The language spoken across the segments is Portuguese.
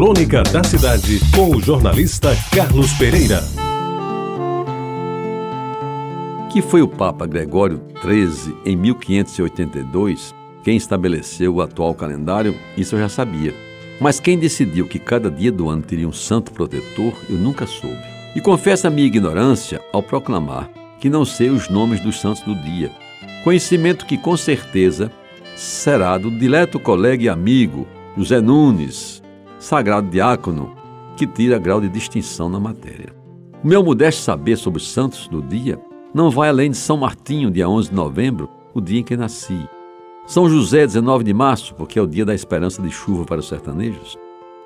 Crônica da Cidade, com o jornalista Carlos Pereira. Que foi o Papa Gregório XIII, em 1582, quem estabeleceu o atual calendário, isso eu já sabia. Mas quem decidiu que cada dia do ano teria um santo protetor, eu nunca soube. E confesso a minha ignorância ao proclamar que não sei os nomes dos santos do dia. Conhecimento que com certeza será do dileto colega e amigo José Nunes, sagrado diácono, que tira grau de distinção na matéria. O meu modesto saber sobre os santos do dia não vai além de São Martinho, dia 11 de novembro, o dia em que nasci. São José, 19 de março, porque é o dia da esperança de chuva para os sertanejos.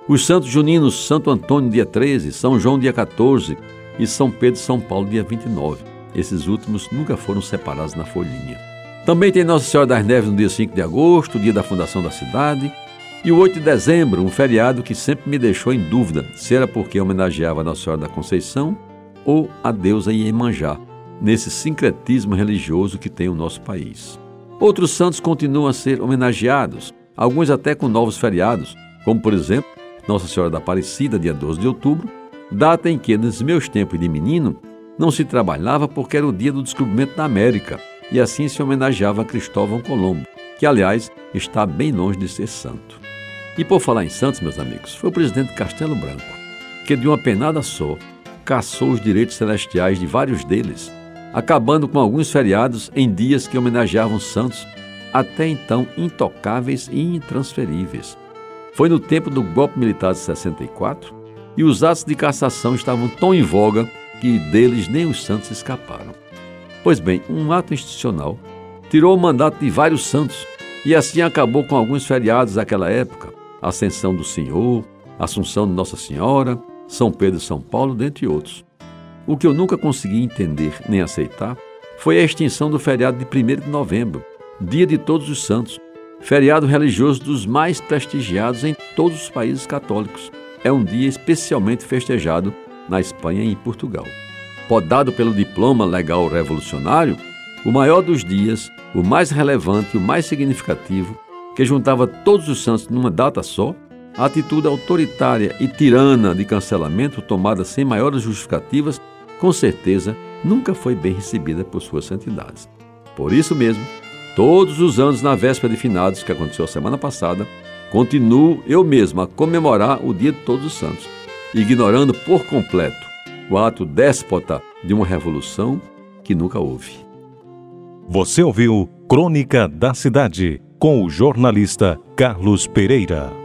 Os santos juninos, Santo Antônio, dia 13, São João, dia 14 e São Pedro e São Paulo, dia 29. Esses últimos nunca foram separados na folhinha. Também tem Nossa Senhora das Neves no dia 5 de agosto, dia da fundação da cidade, e o 8 de dezembro, um feriado que sempre me deixou em dúvida se era porque homenageava Nossa Senhora da Conceição ou a deusa Iemanjá, nesse sincretismo religioso que tem o nosso país. Outros santos continuam a ser homenageados, alguns até com novos feriados, como por exemplo Nossa Senhora da Aparecida, dia 12 de outubro, data em que, nos meus tempos de menino, não se trabalhava porque era o dia do descobrimento da América, e assim se homenageava Cristóvão Colombo, que aliás está bem longe de ser santo. E por falar em santos, meus amigos, foi o presidente Castelo Branco que de uma penada só caçou os direitos celestiais de vários deles, acabando com alguns feriados em dias que homenageavam santos até então intocáveis e intransferíveis. Foi no tempo do golpe militar de 64 e os atos de cassação estavam tão em voga que deles nem os santos escaparam. Pois bem, um ato institucional tirou o mandato de vários santos e assim acabou com alguns feriados daquela época, Ascensão do Senhor, Assunção de Nossa Senhora, São Pedro e São Paulo, dentre outros. O que eu nunca consegui entender nem aceitar foi a extinção do feriado de 1 de novembro, Dia de Todos os Santos, feriado religioso dos mais prestigiados em todos os países católicos. É um dia especialmente festejado na Espanha e em Portugal. Podado pelo diploma legal revolucionário, o maior dos dias, o mais relevante e o mais significativo, que juntava todos os santos numa data só, a atitude autoritária e tirana de cancelamento tomada sem maiores justificativas, com certeza nunca foi bem recebida por suas santidades. Por isso mesmo, todos os anos na véspera de finados, que aconteceu a semana passada, continuo eu mesmo a comemorar o Dia de Todos os Santos, ignorando por completo o ato déspota de uma revolução que nunca houve. Você ouviu Crônica da Cidade com o jornalista Carlos Pereira.